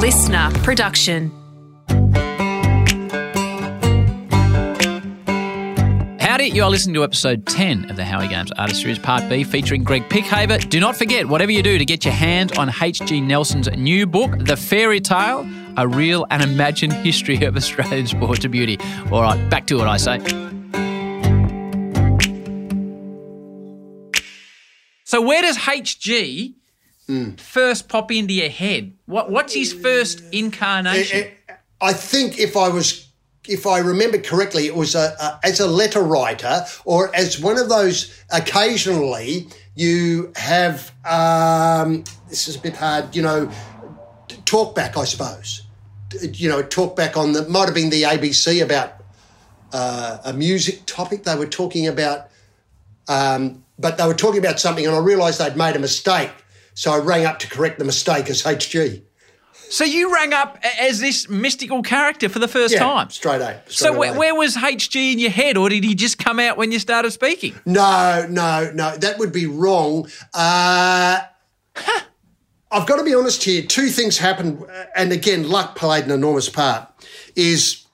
listener production. Howdy, you are listening to episode 10 of the Howie Games Artist Series Part B featuring Greig Pickhaver. Do not forget, whatever you do, to get your hands on H.G. Nelson's new book, The Fairy Tale A Real and Imagined History of Australian Sport to Beauty. All right, back to what I say. So, where does H.G. first pop into your head? What, what's his first incarnation? I think if I was, if I remember correctly, it was a, a, as a letter writer or as one of those. Occasionally, you have. Um, this is a bit hard, you know. Talk back, I suppose. You know, talk back on the might have been the ABC about uh, a music topic. They were talking about, um, but they were talking about something, and I realised they'd made a mistake. So I rang up to correct the mistake as HG. So you rang up as this mystical character for the first Yeah, time. straight A. So straight where, away. where was HG in your head, or did he just come out when you started speaking? No, no, no. That would be wrong. Uh, I've got to be honest here. Two things happened, uh, and again, luck played an enormous part. Is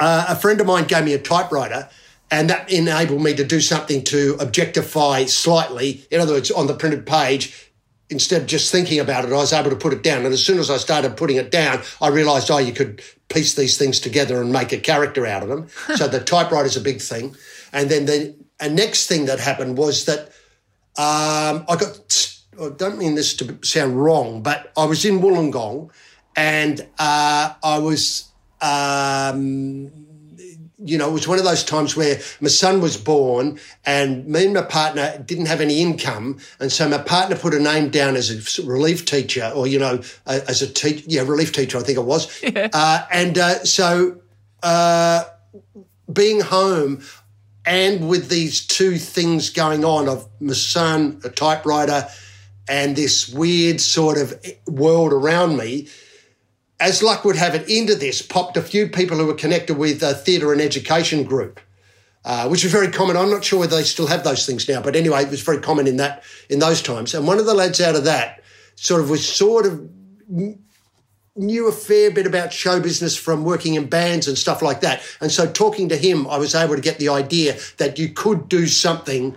uh, a friend of mine gave me a typewriter, and that enabled me to do something to objectify slightly. In other words, on the printed page. Instead of just thinking about it, I was able to put it down. And as soon as I started putting it down, I realised, oh, you could piece these things together and make a character out of them. so the typewriter's a big thing. And then the next thing that happened was that um, I got. I don't mean this to sound wrong, but I was in Wollongong, and uh, I was. Um, you know, it was one of those times where my son was born and me and my partner didn't have any income. And so my partner put a name down as a relief teacher or, you know, as a teacher, yeah, relief teacher, I think it was. Uh, and uh, so uh, being home and with these two things going on of my son, a typewriter, and this weird sort of world around me, as luck would have it, into this popped a few people who were connected with a theatre and education group, uh, which was very common. I'm not sure whether they still have those things now, but anyway, it was very common in that in those times. And one of the lads out of that sort of was sort of knew a fair bit about show business from working in bands and stuff like that. And so talking to him, I was able to get the idea that you could do something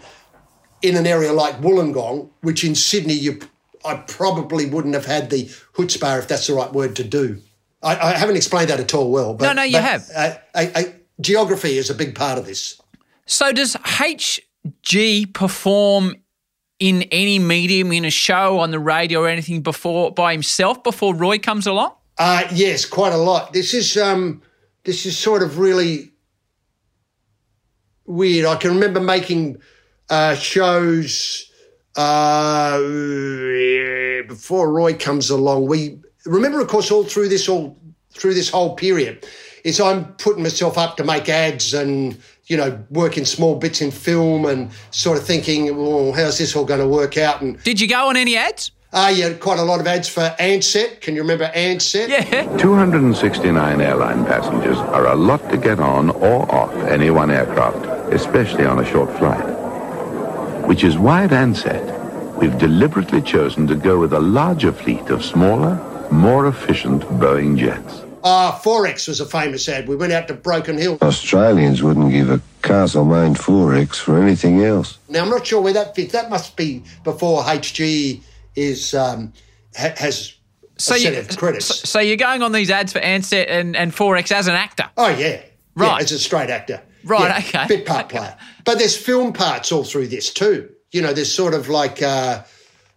in an area like Wollongong, which in Sydney you I probably wouldn't have had the chutzpah, if that's the right word, to do. I, I haven't explained that at all well. But, No, no, you but, have. Uh, geography is a big part of this. So does HG perform in any medium, in a show, on the radio, or anything before by himself before Roy comes along? Uh, yes, quite a lot. This is um, this is sort of really weird. I can remember making uh, shows uh, before Roy comes along. We remember, of course, all through this all through this whole period, is I'm putting myself up to make ads and you know working small bits in film and sort of thinking, well, how's this all going to work out? And Did you go on any ads? uh, yeah, quite a lot of ads for Ansett. Can you remember Ansett? Yeah. 269 airline passengers are a lot to get on or off any one aircraft, especially on a short flight. Which is why at Ansett, we've deliberately chosen to go with a larger fleet of smaller, more efficient Boeing jets. Ah, 4X was a famous ad. We went out to Broken Hill. Australians wouldn't give a Castlemaine 4X for anything else. Now I'm not sure where that fits. That must be before HG is um, ha- has a set you, of credits. so, so you're going on these ads for Ansett and, and 4X as an actor. oh yeah, Right. Yeah, as a straight actor. Right, Yeah, okay. Bit part Okay. player. But there's film parts all through this too. You know, there's sort of like uh,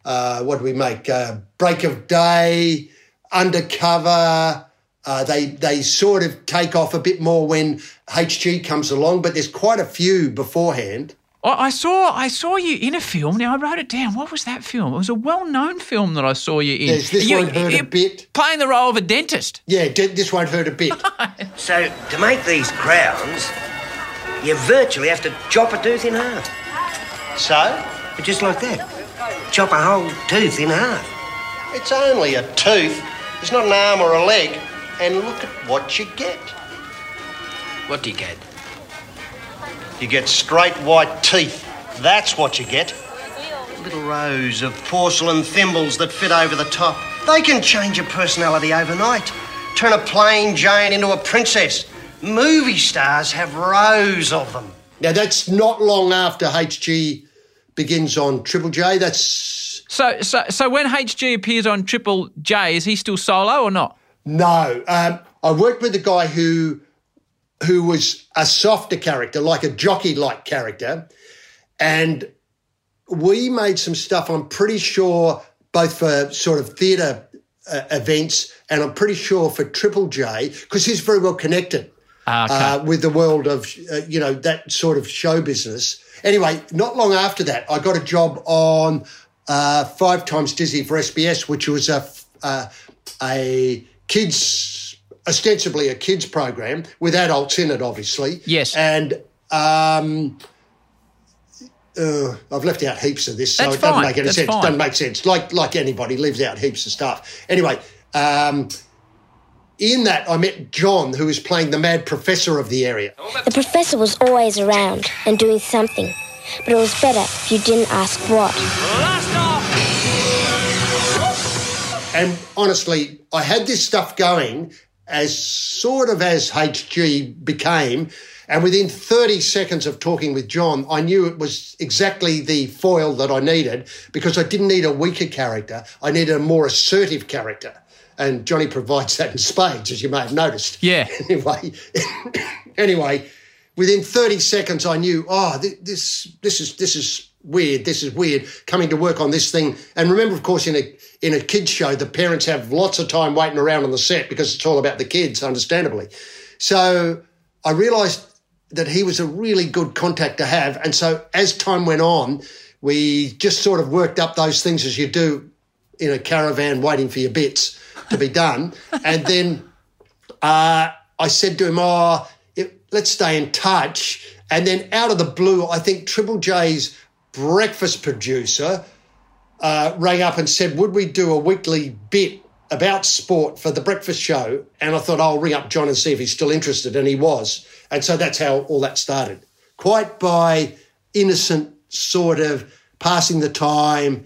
uh, what do we make? Uh, Break of Day, Undercover. Uh, they they sort of take off a bit more when HG comes along, but there's quite a few beforehand. I I saw I saw you in a film. Now I wrote it down. What was that film? It was a well-known film that I saw you in. There's This You- Won't Hurt a you're Bit. Playing the role of a dentist. Yeah, d- this won't hurt a bit. So, to make these crowns, you virtually have to chop a tooth in half. so Just like that. Chop a whole tooth in half. it's only a tooth. It's not an arm or a leg. And look at what you get. What do you get? You get straight white teeth. That's what you get. little rows of porcelain thimbles that fit over the top. They can change a personality overnight. Turn a plain Jane into a princess. Movie stars have rows of them. Now, that's not long after HG begins on Triple J. That's So, so, so when HG appears on Triple J, is he still solo or not? no. Um, I worked with a guy who who was a softer character, like a jockey-like character, and we made some stuff. I'm pretty sure both for sort of theatre uh, events, and I'm pretty sure for Triple J because he's very well connected okay. uh, with the world of uh, you know that sort of show business. Anyway, not long after that, I got a job on uh, Five Times Dizzy for SBS, which was a uh, a kids ostensibly a kids program with adults in it, obviously. Yes. and. Um, uh, I've left out heaps of this, so That's it doesn't fine. make any That's sense. fine. Doesn't make sense. Like like anybody leaves out heaps of stuff. Anyway, um, in that I met John, who was playing the mad professor of the area. The professor was always around and doing something, but it was better if you didn't ask what. And honestly, I had this stuff going as sort of as HG became. And within 30 seconds of talking with John, I knew it was exactly the foil that I needed because I didn't need a weaker character. I needed a more assertive character. And Johnny provides that in spades, as you may have noticed. Yeah. Anyway, anyway, within 30 seconds, I knew, oh, this, this is, this is weird. This is weird coming to work on this thing. And remember, of course, in a, in a kids show, the parents have lots of time waiting around on the set because it's all about the kids, understandably. So I realized that he was a really good contact to have. And so as time went on, we just sort of worked up those things as you do in a caravan waiting for your bits to be done. and then uh, I said to him, "Oh, it, let's stay in touch." And then out of the blue, I think Triple J's breakfast producer uh, rang up and said, "Would we do a weekly bit about sport for the breakfast show?" And I thought, "I'll ring up John and see if he's still interested," and he was. And so that's how all that started. Quite by innocent sort of passing the time,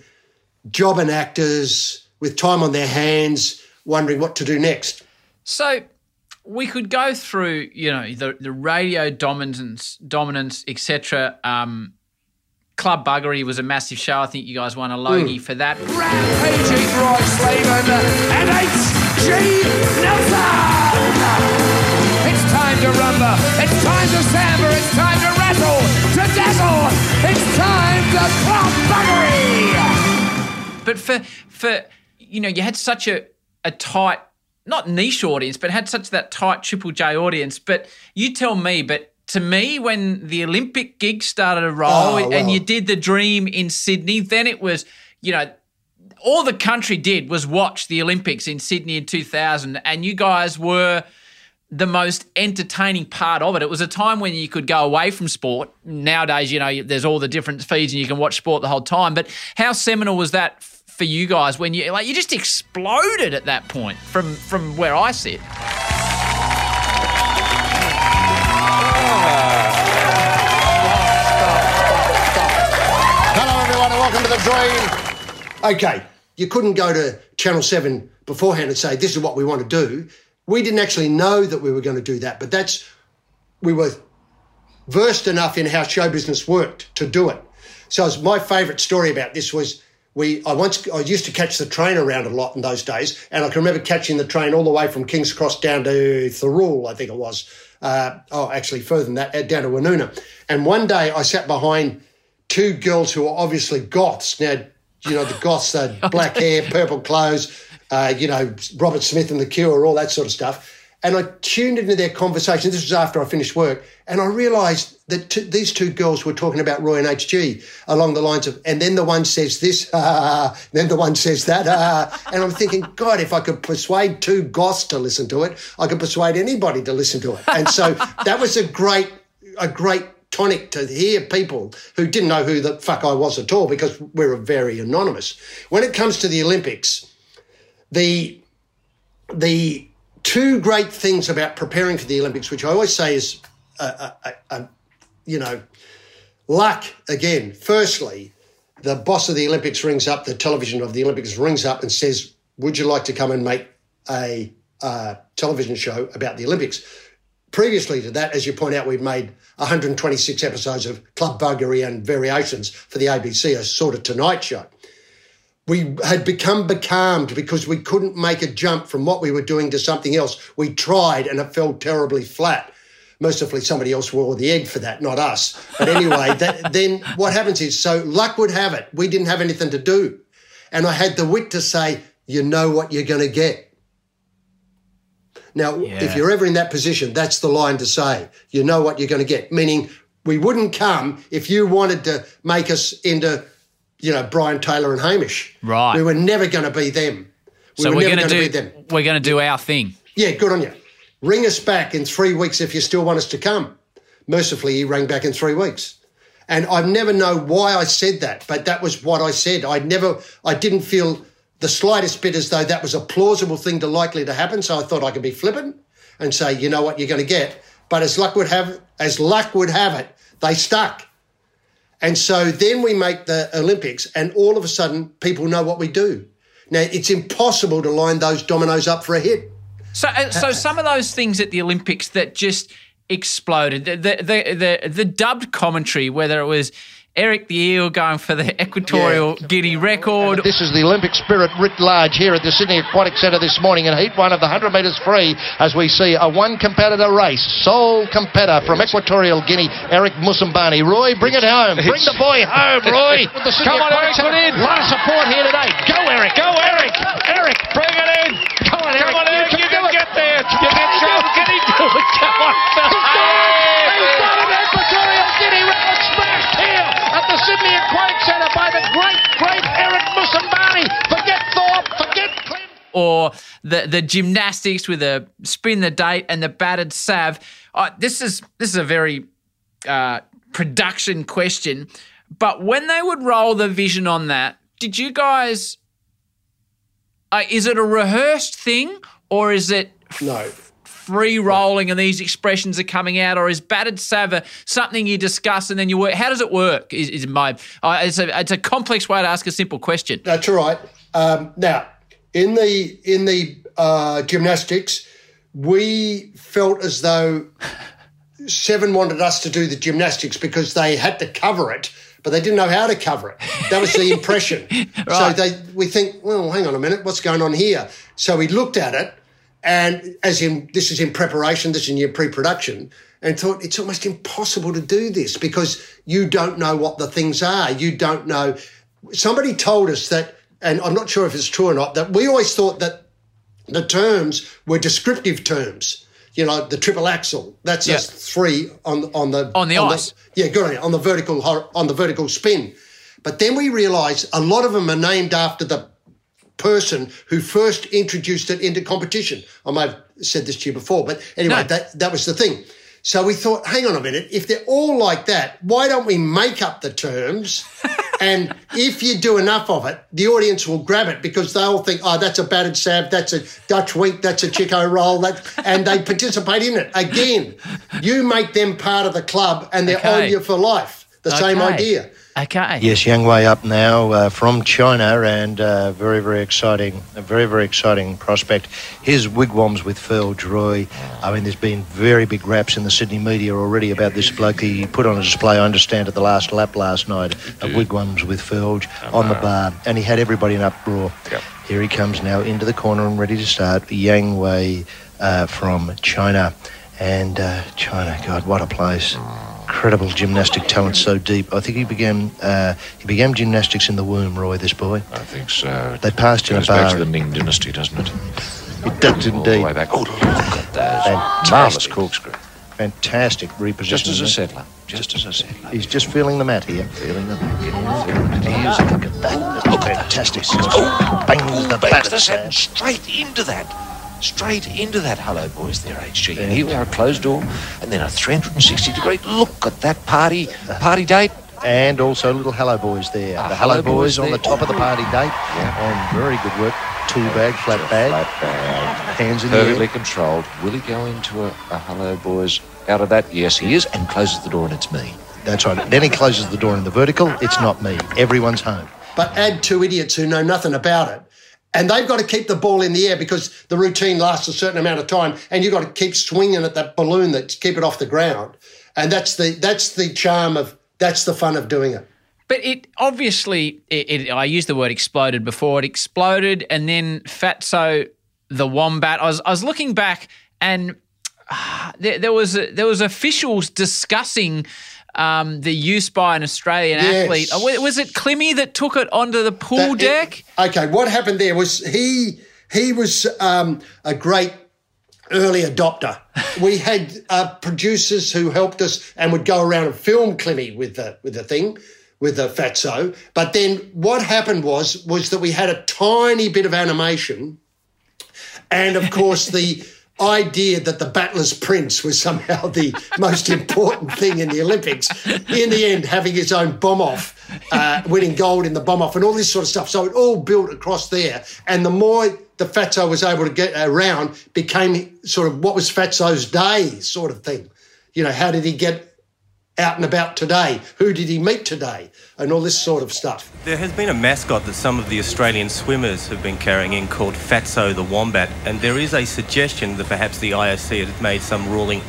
jobbing actors with time on their hands, wondering what to do next. So we could go through, you know, the, the radio dominance, dominance, etc. Um, Club Buggery was a massive show. I think you guys won a Logie for that. Rampaging Roy Slaven and H.G. Nelson! It's time to rumba, it's time to samba, it's time to rattle, to dazzle, it's time to club buggery! But for for you know, you had such a a tight, not niche audience, but had such that tight Triple J audience. But you tell me, but to me, when the Olympic gig started to roll Oh, and well. you did the dream in Sydney, then it was, you know, all the country did was watch the Olympics in Sydney in 2000, and you guys were the most entertaining part of it. It was a time when you could go away from sport. Nowadays, you know, there's all the different feeds and you can watch sport the whole time. But how seminal was that for you guys when you like you just exploded at that point from from where I sit? Hello, everyone, and welcome to the Dream. Okay, you couldn't go to Channel 7 beforehand and say, this is what we want to do. We didn't actually know that we were going to do that, but that's, we were versed enough in how show business worked to do it. So my favourite story about this was we I once I used to catch the train around a lot in those days, and I can remember catching the train all the way from King's Cross down to Thirroul, I think it was. Uh, oh, actually further than that, uh, down to Woonona. And one day I sat behind two girls who were obviously goths. Now, you know, the goths had black hair, purple clothes, uh, you know, Robert Smith and the Cure, all that sort of stuff. And I tuned into their conversation. This was after I finished work. And I realised that t- these two girls were talking about Roy and HG along the lines of, and then the one says this, ah, then the one says that. Ah. And I'm thinking, God, if I could persuade two goths to listen to it, I could persuade anybody to listen to it. And so that was a great, a great tonic to hear people who didn't know who the fuck I was at all because we're very anonymous. When it comes to the Olympics, the the two great things about preparing for the Olympics, which I always say is, uh, uh, uh, you know, luck again. Firstly, the boss of the Olympics rings up, the television of the Olympics rings up and says, Would you like to come and make a uh, television show about the Olympics? Previously to that, as you point out, we've made 126 episodes of Club Buggery and Variations for the ABC, a sort of Tonight Show. We had become becalmed because we couldn't make a jump from what we were doing to something else. We tried and it fell terribly flat. Mercifully, somebody else wore the egg for that, not us. But anyway, that, then what happens is, so luck would have it, we didn't have anything to do. And I had the wit to say, you know what you're going to get. Now, Yeah. if you're ever in that position, that's the line to say. You know what you're going to get. Meaning, we wouldn't come if you wanted to make us into, you know, Brian Taylor and Hamish. Right. We were never going to be them. We so were we're going to do be them. we're going to do our thing. Yeah, good on you. Ring us back in three weeks if you still want us to come. Mercifully, he rang back in three weeks. And I never know why I said that, but that was what I said. I never, I didn't feel the slightest bit as though that was a plausible thing to likely to happen. So I thought I could be flippant and say, you know what, you're going to get. But as luck would have, as luck would have it, they stuck. And so then we make the Olympics, and all of a sudden, people know what we do. Now it's impossible to line those dominoes up for a hit. So, uh, so some of those things at the Olympics that just exploded. The the the, the, the dubbed commentary, whether it was Eric the Eel going for the Equatorial Guinea record, This is the Olympic spirit writ large here at the Sydney Aquatic Centre this morning in Heat 1 of the 100 metres free as we see a one competitor race. Sole competitor from Equatorial Guinea, Eric Moussambani. Roy, bring it home. Bring the boy home, Roy. With the Sydney Come on, Eric, Centre. put it in. Lot of support here today. Go, Eric. Go, Eric. Eric. Bring it in. Come on, Eric. Come on, Eric. You can do it. get there. You Can can he show. do it? Can he do Aquatic Centre by the great, great Eric Moussambani. Forget Thorpe. Forget Klim. or the the gymnastics with the spin the date and the battered sav. Uh, this is this is a very uh, production question, but when they would roll the vision on that, did you guys? Uh, is it a rehearsed thing or is it No. Free rolling and these expressions are coming out, or is battered sava something you discuss and then you work? How does it work? Is, is my uh, it's a it's a complex way to ask a simple question. That's all right. Um, now, in the in the uh, gymnastics, we felt as though Seven wanted us to do the gymnastics because they had to cover it, but they didn't know how to cover it. That was the impression. So they we think, well, hang on a minute, what's going on here? So we looked at it, and as in this is in preparation, this is in your pre-production, and thought it's almost impossible to do this because you don't know what the things are. You don't know. Somebody told us that, and I'm not sure if it's true or not, that we always thought that the terms were descriptive terms. You know, the triple axle. That's Yeah. a three on on the On the ice. yeah, good on. On the vertical on the vertical spin. But then we realised a lot of them are named after the person who first introduced it into competition. I may have said this to you before, but anyway, No. that that was the thing. So we thought, hang on a minute, if they're all like that, why don't we make up the terms? and if you do enough of it, the audience will grab it because they'll think, oh, that's a battered sav, that's a Dutch wink, that's a Chico roll, that, and they participate in it. Again, you make them part of the club and they're Okay. on you for life. The same idea. Okay. Yes, Yang Wei up now uh, from China, and uh, very, very exciting, a very, very exciting prospect. Here's Wigwams with Phil Roy. I mean, there's been very big raps in the Sydney media already about this bloke. He put on a display, I understand, at the last lap last night of Wigwams with Filge on the bar, and he had everybody in uproar. Here he comes now into the corner and ready to start. Yang Wei uh, from China, and uh, China, God, what a place! Incredible gymnastic talent, so deep. I think he began uh, he began gymnastics in the womb, Roy. This boy. I think so. They passed in a Goes back bar. to the Ming dynasty, doesn't it? It does All the way indeed. back. Oh, look at those. Fantastic. Marvellous corkscrew. Fantastic repositioning. Just as a settler. Just as a settler. He's just feeling the mat here. Feeling the mat. feeling it is. Look at that. Oh, fantastic. Oh, bangs the Bangs bat. the set straight into that. Straight into that hello boys there, HG. And here we are, a closed door, and then a 360 degree. Look at that party party date. And also little hello boys there. Ah, the hello, hello boys, boys on the top of the party date. Yeah. And very good work. Tool bag, flat bag, Flat bag. hands in the Perfectly air. controlled. Will he go into a, a hello boys out of that? Yes, he is, and closes the door, and it's me. That's right. Then he closes the door in the vertical. It's not me. Everyone's home. But add two idiots who know nothing about it. And they've got to keep the ball in the air because the routine lasts a certain amount of time, and you've got to keep swinging at that balloon that keep it off the ground. And that's the that's the charm of that's the fun of doing it. But it obviously, it, it, I used the word exploded before. It exploded, and then Fatso the wombat. I was I was looking back, and uh, there, there was a, there was officials discussing. Um, the use by an Australian Yes. athlete. Uh, Was it Klimmy that took it onto the pool That- deck? okay, what happened there was he he was um, a great early adopter. we had uh, producers who helped us and would go around and film Klimmy with the with the thing with the fatso. But then what happened was was that we had a tiny bit of animation, and of course the. Idea that the battler's prince was somehow the most important thing in the Olympics. In the end, having his own bomb off, uh, winning gold in the bomb off, and all this sort of stuff. So it all built across there. And the more the Fatso was able to get around, became sort of what was Fatso's day sort of thing. You know, how did he get out and about today? Who did he meet today? And all this sort of stuff. There has been a mascot that some of the Australian swimmers have been carrying in called Fatso the Wombat, and there is a suggestion that perhaps the IOC has made some ruling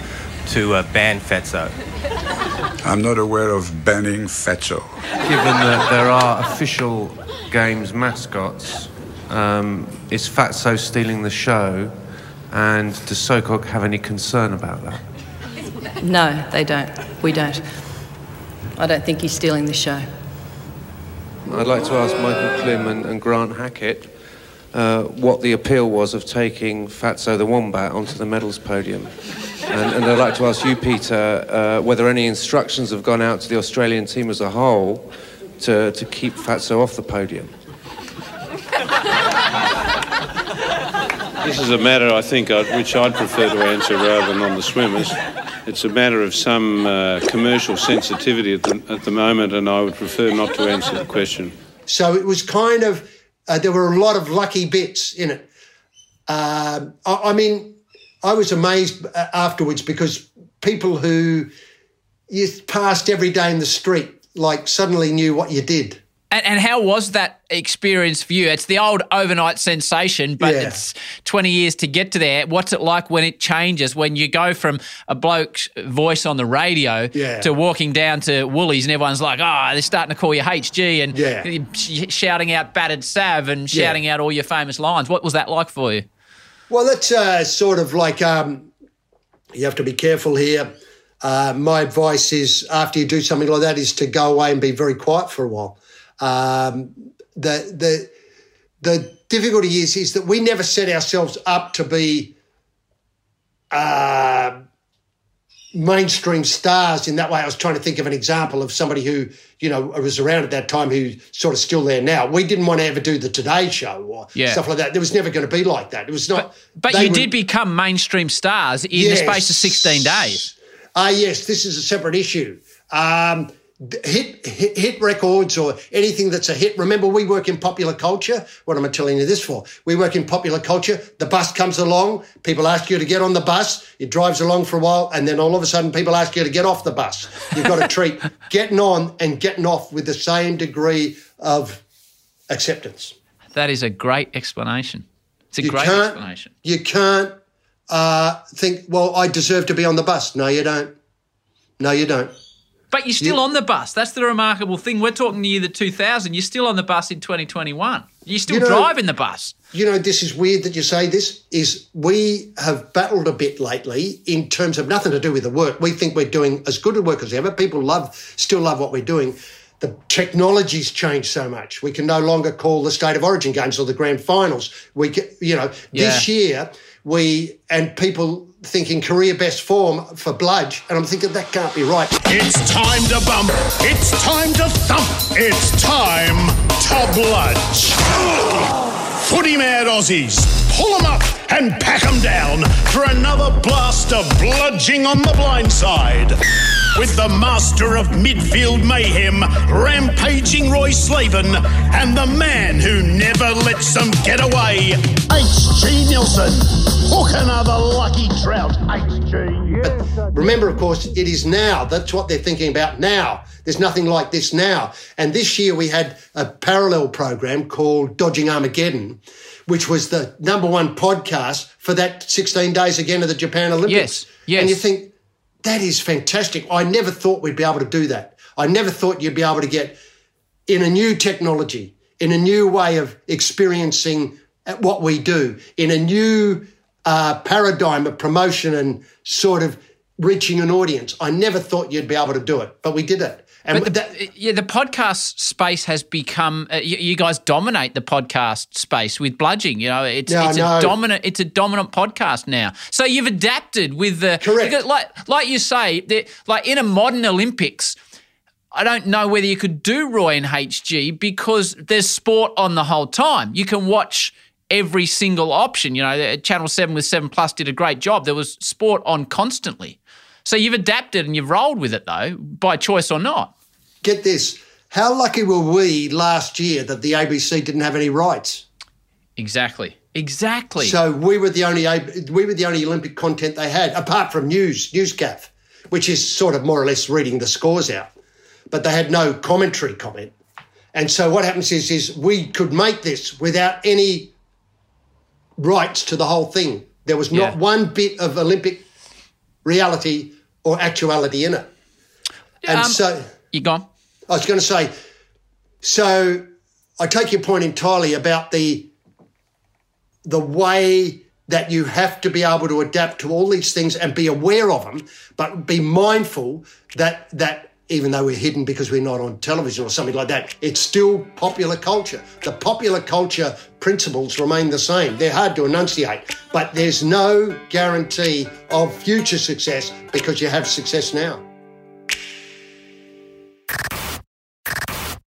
to uh, ban Fatso. I'm not aware of banning Fatso. Given that there are official games mascots, um, is Fatso stealing the show? And does SOCOG have any concern about that? No, they don't. We don't. I don't think he's stealing the show. I'd like to ask Michael Klim and, and Grant Hackett uh, what the appeal was of taking Fatso the Wombat onto the medals podium. And, and I'd like to ask you, Peter, uh, whether any instructions have gone out to the Australian team as a whole to, to keep Fatso off the podium. This is a matter, I think, I- which I'd prefer to answer rather than on the swimmers. It's a matter of some uh, commercial sensitivity at the, at the moment, and I would prefer not to answer the question. So it was kind of, uh, there were a lot of lucky bits in it. Um, I, I mean, I was amazed uh, afterwards because people who you passed every day in the street, like suddenly knew what you did. And, and how was that experience for you? It's the old overnight sensation, but Yeah. it's 20 years to get to there. What's it like when it changes, when you go from a bloke's voice on the radio Yeah. to walking down to Woolies and everyone's like, oh, they're starting to call you HG and Yeah. shouting out battered Sav and shouting out all your famous lines. What was that like for you? Well, that's uh, sort of like um, you have to be careful here. Uh, my advice is after you do something like that is to go away and be very quiet for a while. Um, the the the difficulty is is that we never set ourselves up to be uh, mainstream stars in that way. I was trying to think of an example of somebody who, you know, was around at that time who's sort of still there now. We didn't want to ever do the Today Show or Yeah. stuff like that. There was never going to be like that. It was not. But they you were- did become mainstream stars in the space of 16 days. Ah, yes, this is a separate issue. Um, hit, hit hit records or anything that's a hit. Remember, we work in popular culture. What am I telling you this for? We work in popular culture. The bus comes along. People ask you to get on the bus. It drives along for a while, and then all of a sudden, people ask you to get off the bus. You've got to treat getting on and getting off with the same degree of acceptance. That is a great explanation. It's a You great explanation. You can't uh, think, well, I deserve to be on the bus. No, you don't. No, you don't. But you're still on the bus. That's the remarkable thing. We're talking you the 2000. You're still on the bus in 2021. You're still You know- driving the bus. You know, this is weird that you say this. Is we have battled a bit lately in terms of nothing to do with the work. We think we're doing as good a work as ever. People love, still love what we're doing. The technology's changed so much. We can no longer call the state of origin games or the grand finals. We, can, you know, this year we and people thinking career best form for Bludge, and I'm thinking that can't be right. It's time to bump. It's time to thump. It's time to bludge. Footy mad Aussies, pull 'em up and pack 'em down for another blast of bludging on the blind side. With the master of midfield mayhem, rampaging Roy Slaven, and the man who never lets them get away, H.G. Nelson. Hook another lucky trout, H.G. But Remember, of course, it is now. That's what they're thinking about now. There's nothing like this now. And this year we had a parallel program called Dodging Armageddon, which was the number one podcast for that 16 days again of the Japan Olympics. Yes, yes. And you think, that is fantastic. I never thought we'd be able to do that. I never thought you'd be able to get in a new technology, in a new way of experiencing what we do, in a new uh, paradigm of promotion and sort of reaching an audience. I never thought you'd be able to do it, but we did it. And But the, yeah, the podcast space has become. Uh, you, you guys dominate the podcast space with bludging. You know, it's it's know. a dominant. It's a dominant podcast now. So you've adapted with the Correct. like like you say, that like in a modern Olympics. I don't know whether you could do Roy and HG because there's sport on the whole time. You can watch every single option. You know, uh, Channel 7 with 7 Plus did a great job. There was sport on constantly. So you've adapted and you've rolled with it, though, by choice or not. get this. How lucky were we last year that the ABC didn't have any rights? Exactly. Exactly. So we were the only we were the only Olympic content they had, apart from news newscaf, which is sort of more or less reading the scores out. But they had no commentary comment. And so what happens is is we could make this without any rights to the whole thing. There was not Yeah. one bit of Olympic reality or actuality in it. And Um, so you gone? I was going to say, so I take your point entirely about the the way that you have to be able to adapt to all these things and be aware of them, but be mindful that that even though we're hidden because we're not on television or something like that, it's still popular culture. The popular culture principles remain the same. They're hard to enunciate, but there's no guarantee of future success because you have success now.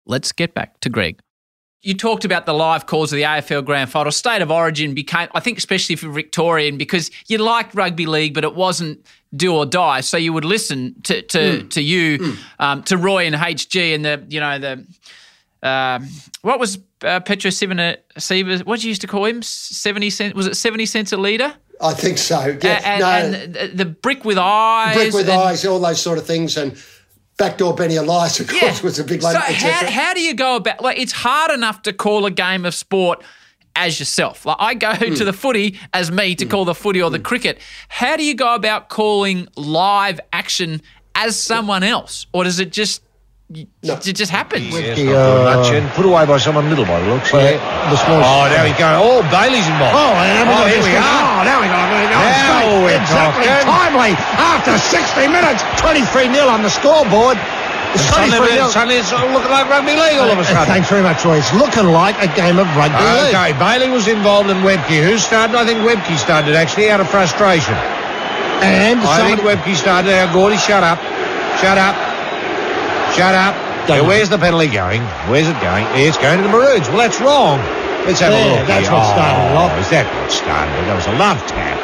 Let's get back to Greig. You talked about the live calls of the AFL Grand Final. State of Origin became, I think, especially for Victorian, because you liked rugby league, but it wasn't do or die. So you would listen to to, to you, um, to Roy and HG, and the you know the um, what was uh, Petro Sivana, Siva, what did you used to call him? Seventy cents? Was it seventy cents a litre? I think so. Yeah, and, no. and the, the brick with eyes, brick with and- eyes, all those sort of things, and backdoor Benny Elias, of course, was a big. So how, how do you go about like it's hard enough to call a game of sport as yourself. Like I go Hmm. to the footy as me to call the footy or the cricket. How do you go about calling live action as someone else? Or does it just it just happens? Whiskey, uh, put away by someone little by the looks. Well, the small. Oh, there we go. Oh, Bailey's involved. Oh, and oh, here we are. Oh, there we go. There we. Now Straight. we're exactly talking. timely. After 60 minutes, 23 0 on the scoreboard. It's Suddenly, 23 nil. suddenly it's looking like rugby league all of a Uh, sudden. Thanks very much, Roy. It's looking like a game of rugby league. Okay, Bailey was involved in Webcke. Who started? I think Webcke started actually out of frustration. And I some- think Webcke started. Now, Gordy, shut up. Shut up. Shut up. Now, where's the penalty going? Where's it going? It's going to the Maroons. Well, that's wrong. Let's have There, a look. that's here. what started it oh, off. Is that what started it? That was a love tap.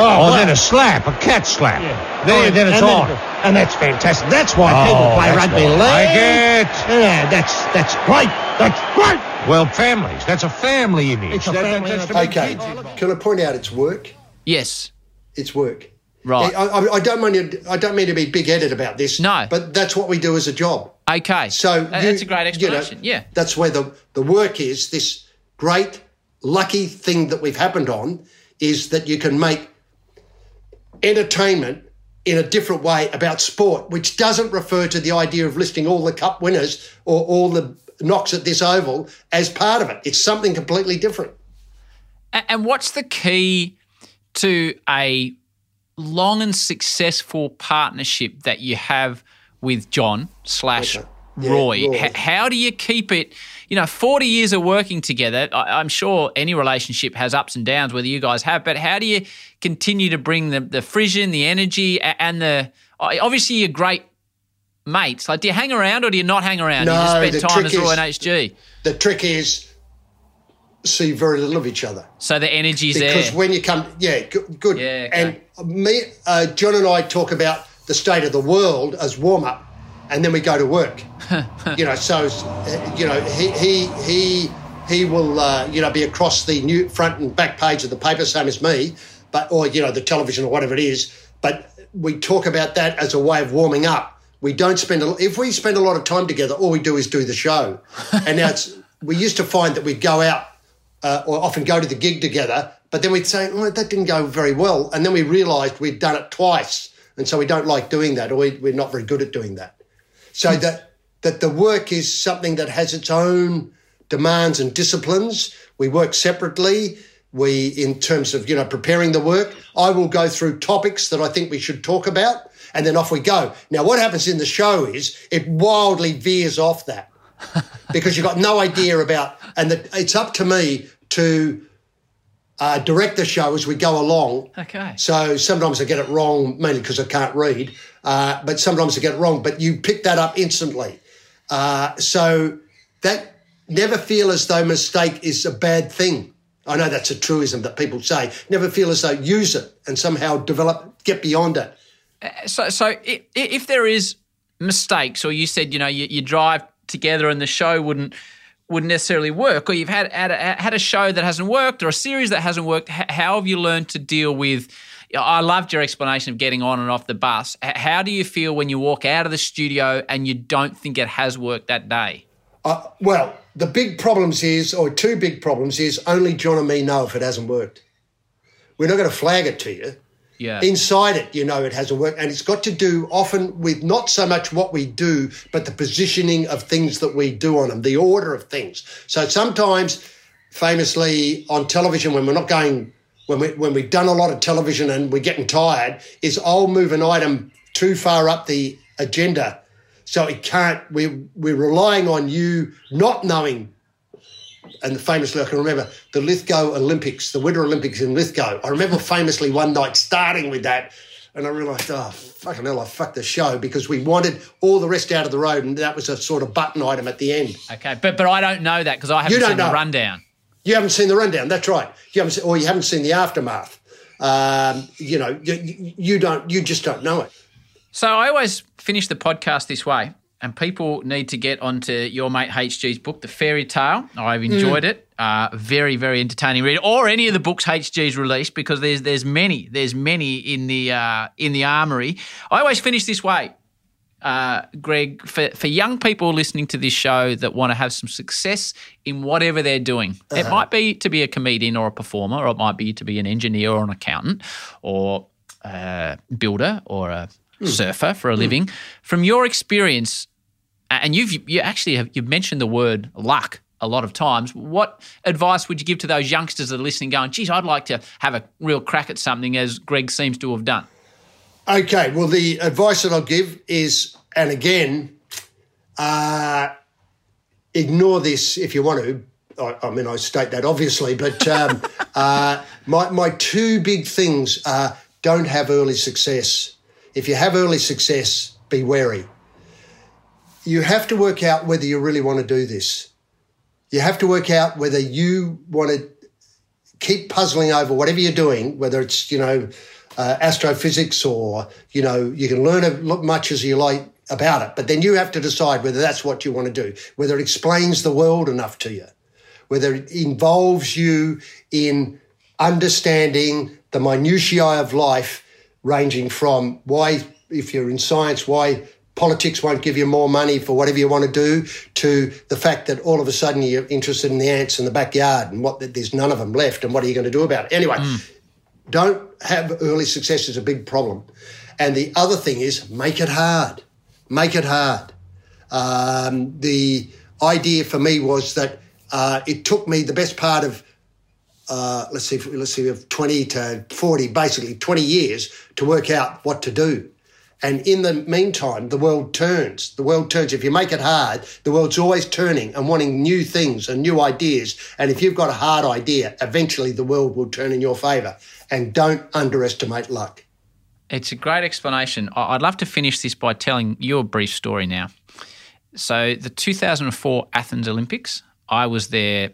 Oh, Oh, then a slap, a cat slap. There, Oh, then it's and on. and that's fantastic. That's why Oh, people play rugby what league. I get. Yeah, that's that's great. That's great. Well, families. That's a family image. It's a That- family that's image. Okay, kids. can I point out it's work? Yes. It's work. Right. I, I, I don't mean to, I don't mean to be big-headed about this. No. but that's what we do as a job. Okay. So That- you- that's a great you know, explanation. yeah. that's where the the work is. This great lucky thing that we've happened on is that you can make entertainment in a different way about sport, which doesn't refer to the idea of listing all the cup winners or all the knocks at this oval as part of it. It's something completely different. And what's the key to a long and successful partnership that you have with John slash Yeah, Roy? Roy. H- how do you keep it? You know, 40 years of working together. I- I'm sure any relationship has ups and downs, whether you guys have, but how do you continue to bring the, the frisson, the energy, a- and the. Obviously, you're great mates. Like, do you hang around or do you not hang around? do you No, just spend time as Roy is- and HG? The trick is see very little of each other. So the energy's because there. Because when you come, yeah, good. good. Yeah, And me, uh, John and I talk about the state of the world as warm up, and then we go to work. you know, so uh, you know he he he he will uh, you know be across the new front and back page of the paper, same as me, but or you know the television or whatever it is. But we talk about that as a way of warming up. We don't spend a, if we spend a lot of time together, all we do is do the show. and now it's we used to find that we'd go out uh, or often go to the gig together, but then we'd say, oh, that didn't go very well. And then we realised we'd done it twice. And so we don't like doing that, or we, we're not very good at doing that. So that, that the work is something that has its own demands and disciplines. We work separately. We, in terms of, you know, preparing the work, I will go through topics that I think we should talk about, and then off we go. Now, what happens in the show is it wildly veers off that because you've got no idea about, and the, it's up to me to uh, direct the show as we go along. Okay. So sometimes I get it wrong, mainly because I can't read, uh, but sometimes I get it wrong. But you pick that up instantly. Uh, so that never feel as though mistake is a bad thing. I know that's a truism that people say. Never feel as though use it and somehow develop, get beyond it. So, so i- i- if there is mistakes, or you said, you know, you, you drive together and the show wouldn't wouldn't necessarily work, or you've had had a, had a show that hasn't worked or a series that hasn't worked, how have you learned to deal with? I loved your explanation of getting on and off the bus. How do you feel when you walk out of the studio and you don't think it has worked that day? Uh, well, the big problems is, or two big problems is, only John and me know if it hasn't worked. We're not going to flag it to you. Yeah. Inside it, you know it hasn't work. And it's got to do often with not so much what we do, but the positioning of things that we do on them, the order of things. So sometimes, famously on television, when we're not going, when, we, when we've done a lot of television and we're getting tired, is I'll move an item too far up the agenda. So it can't, we, we're relying on you not knowing and famously, I can remember the Lithgow Olympics, the Winter Olympics in Lithgow. I remember famously one night starting with that, and I realised, oh, fucking hell, I fucked the show because we wanted all the rest out of the road, and that was a sort of button item at the end. Okay, but but I don't know that because I haven't You don't seen the rundown. You haven't seen the rundown, that's right. You haven't, or you haven't seen the aftermath. Um, you know, you, you don't, you just don't know it. So I always finish the podcast this way, and people need to get onto your mate HG's book, The Fairy Tale. I've enjoyed it. Uh, very, very entertaining read, or any of the books HG's released because there's there's many, there's many in the uh, in the armory. I always finish this way. Uh, Greig, for, for young people listening to this show that want to have some success in whatever they're doing, it Uh-huh. might be to be a comedian or a performer, or it might be to be an engineer or an accountant or a builder or a Hmm. surfer for a living. From your experience, and you've you actually have you've mentioned the word luck a lot of times. What advice would you give to those youngsters that are listening, going, "Geez, I'd like to have a real crack at something," as Greig seems to have done? Okay, well, the advice that I'll give is, and again, uh, ignore this if you want to. I, I mean, I state that obviously, but um, uh, my, my two big things are don't have early success. If you have early success, be wary. You have to work out whether you really want to do this. You have to work out whether you want to keep puzzling over whatever you're doing, whether it's, you know, uh, astrophysics or, you know, you can learn as much as you like about it, but then you have to decide whether that's what you want to do, whether it explains the world enough to you, whether it involves you in understanding the minutiae of life, ranging from why, if you're in science, why politics won't give you more money for whatever you want to do, to the fact that all of a sudden you're interested in the ants in the backyard and what there's none of them left, and what are you going to do about it? Anyway, don't have early success is a big problem. And the other thing is make it hard. Make it hard. Um, the idea for me was that uh, it took me the best part of uh, let's see, let's see, of 20 to 40, basically 20 years to work out what to do. And in the meantime, the world turns. The world turns. If you make it hard, the world's always turning and wanting new things and new ideas. And if you've got a hard idea, eventually the world will turn in your favour. And don't underestimate luck. It's a great explanation. I'd love to finish this by telling you a brief story now. So, the 2004 Athens Olympics, I was there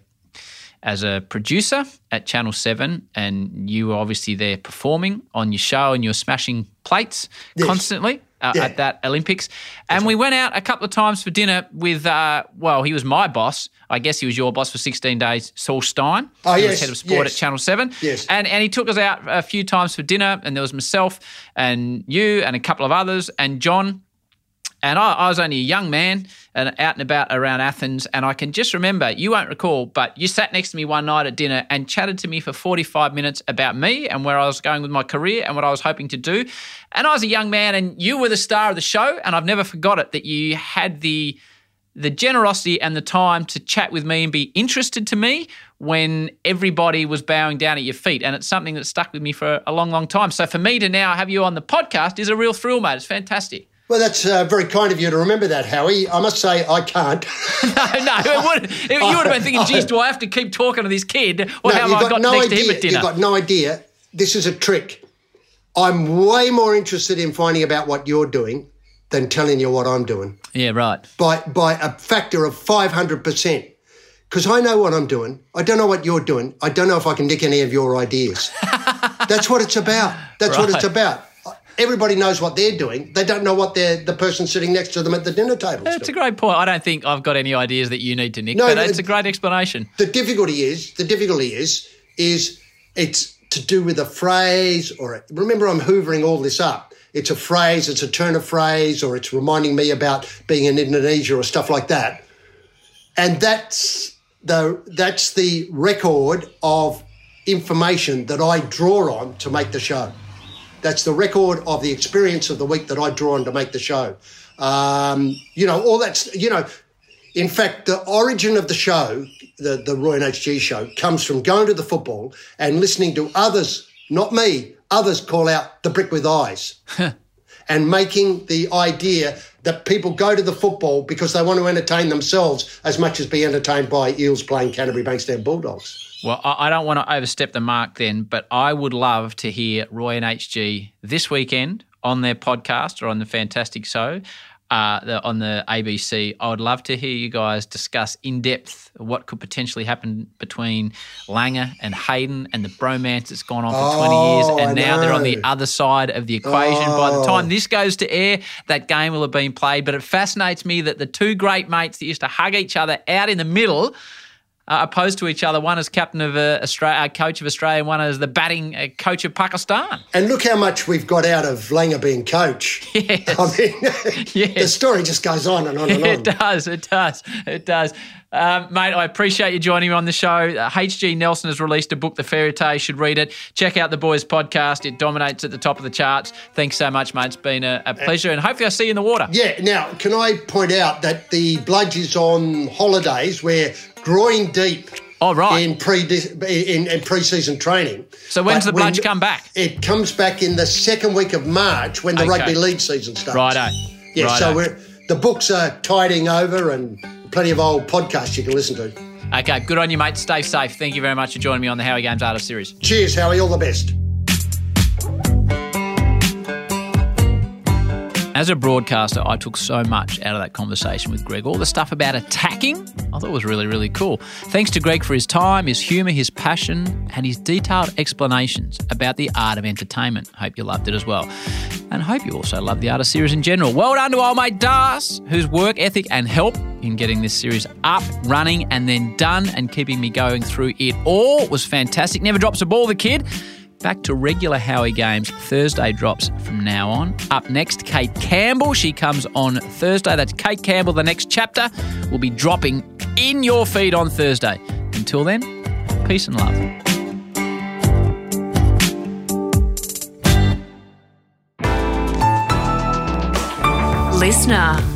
as a producer at Channel 7, and you were obviously there performing on your show and you were smashing plates Yes. constantly. uh, Yeah. at that Olympics. And we went out a couple of times for dinner with, uh, well, he was my boss. I guess he was your boss for 16 days, Saul Shtein. Oh, He was yes, head of sport yes. at Channel 7. Yes. And, and he took us out a few times for dinner, and there was myself and you and a couple of others, and John. And I, I was only a young man and out and about around Athens. And I can just remember, you won't recall, but you sat next to me one night at dinner and chatted to me for 45 minutes about me and where I was going with my career and what I was hoping to do. And I was a young man and you were the star of the show. And I've never forgot it that you had the the generosity and the time to chat with me and be interested to me when everybody was bowing down at your feet. And it's something that stuck with me for a long, long time. So for me to now have you on the podcast is a real thrill, mate. It's fantastic. Well, that's uh, very kind of you to remember that, Howie. I must say, I can't. no, no, it would, it, you would have been thinking, geez, do I have to keep talking to this kid? Or No, have you've I got, next idea. to him at dinner? You've got no idea. This is a trick. I'm way more interested in finding about what you're doing than telling you what I'm doing yeah, right. by by a factor of 500%. Because I know what I'm doing. I don't know what you're doing. I don't know if I can nick any of your ideas. That's what it's about. That's what it's about. Everybody knows what they're doing. They don't know what they're, the person sitting next to them at the dinner table. Is. It's a great point. I don't think I've got any ideas that you need to nick, No, but it's a great explanation. The difficulty is the difficulty is is it's to do with a phrase or a, remember I'm hoovering all this up. It's a phrase, it's a turn of phrase, or it's reminding me about being in Indonesia or stuff like that. And that's the that's the record of information that I draw on to make the show. That's the record of the experience of the week that I draw on to make the show. Um, you know, all that's you know, in fact, the origin of the show, the, the Roy and HG show, comes from going to the football and listening to others, not me, others call out the brick with eyes and making the idea that people go to the football because they want to entertain themselves as much as be entertained by Eels playing Canterbury Bankstown Bulldogs. Well, I I don't want to overstep the mark then, but I would love to hear Roy and HG this weekend on their podcast or on the Fantastic Show. Uh, the, on the ABC, I would love to hear you guys discuss in depth what could potentially happen between Langer and Hayden and the bromance that's gone on for 20 Oh, years. And I now they're on the other side of the equation. By the Oh. time this goes to air, that game will have been played. But it fascinates me that the two great mates that used to hug each other out in the middle uh, opposed to each other. One as captain of uh, Australia, uh, coach of Australia, and one as the batting uh, coach of Pakistan. And look how much we've got out of Langer being coach. Yes. I mean, the story just goes on and on and on. it does. It does. It does. Um, mate, I appreciate you joining me on the show. Uh, HG Nelson has released a book, The Fairy Tale. You should read it. Check out the Boys podcast. It dominates at the top of the charts. Thanks so much, mate. It's been a, a pleasure, and hopefully I'll see you in the water. Yeah. Now, can I point out that the Bludge is on holidays? We're groin deep. Oh, right. In pre in, in pre-season training. So when's But the Bludge when- come back? It comes back in the second week of March when the Okay. rugby league season starts. Righto. Yeah. Righto. So we're the books are tidying over and plenty of old podcasts you can listen to. Okay, good on you, mate. Stay safe. Thank you very much for joining me on the Howie Games Artist Series. Cheers, Howie. All the best. As a broadcaster, I took so much out of that conversation with Greig. All the stuff about attacking, I thought was really, really cool. Thanks to Greig for his time, his humour, his passion, and his detailed explanations about the art of entertainment. Hope you loved it as well. And hope you also loved the Artist series in general. Well done to old mate Das, whose work ethic and help in getting this series up, running, and then done, and keeping me going through it all was fantastic. Never drops a ball, the kid. Back to regular Howie games. Thursday drops from now on. Up next, Kate Campbell. She comes on Thursday. That's Kate Campbell. The next chapter will be dropping in your feed on Thursday. Until then, peace and love. Listener.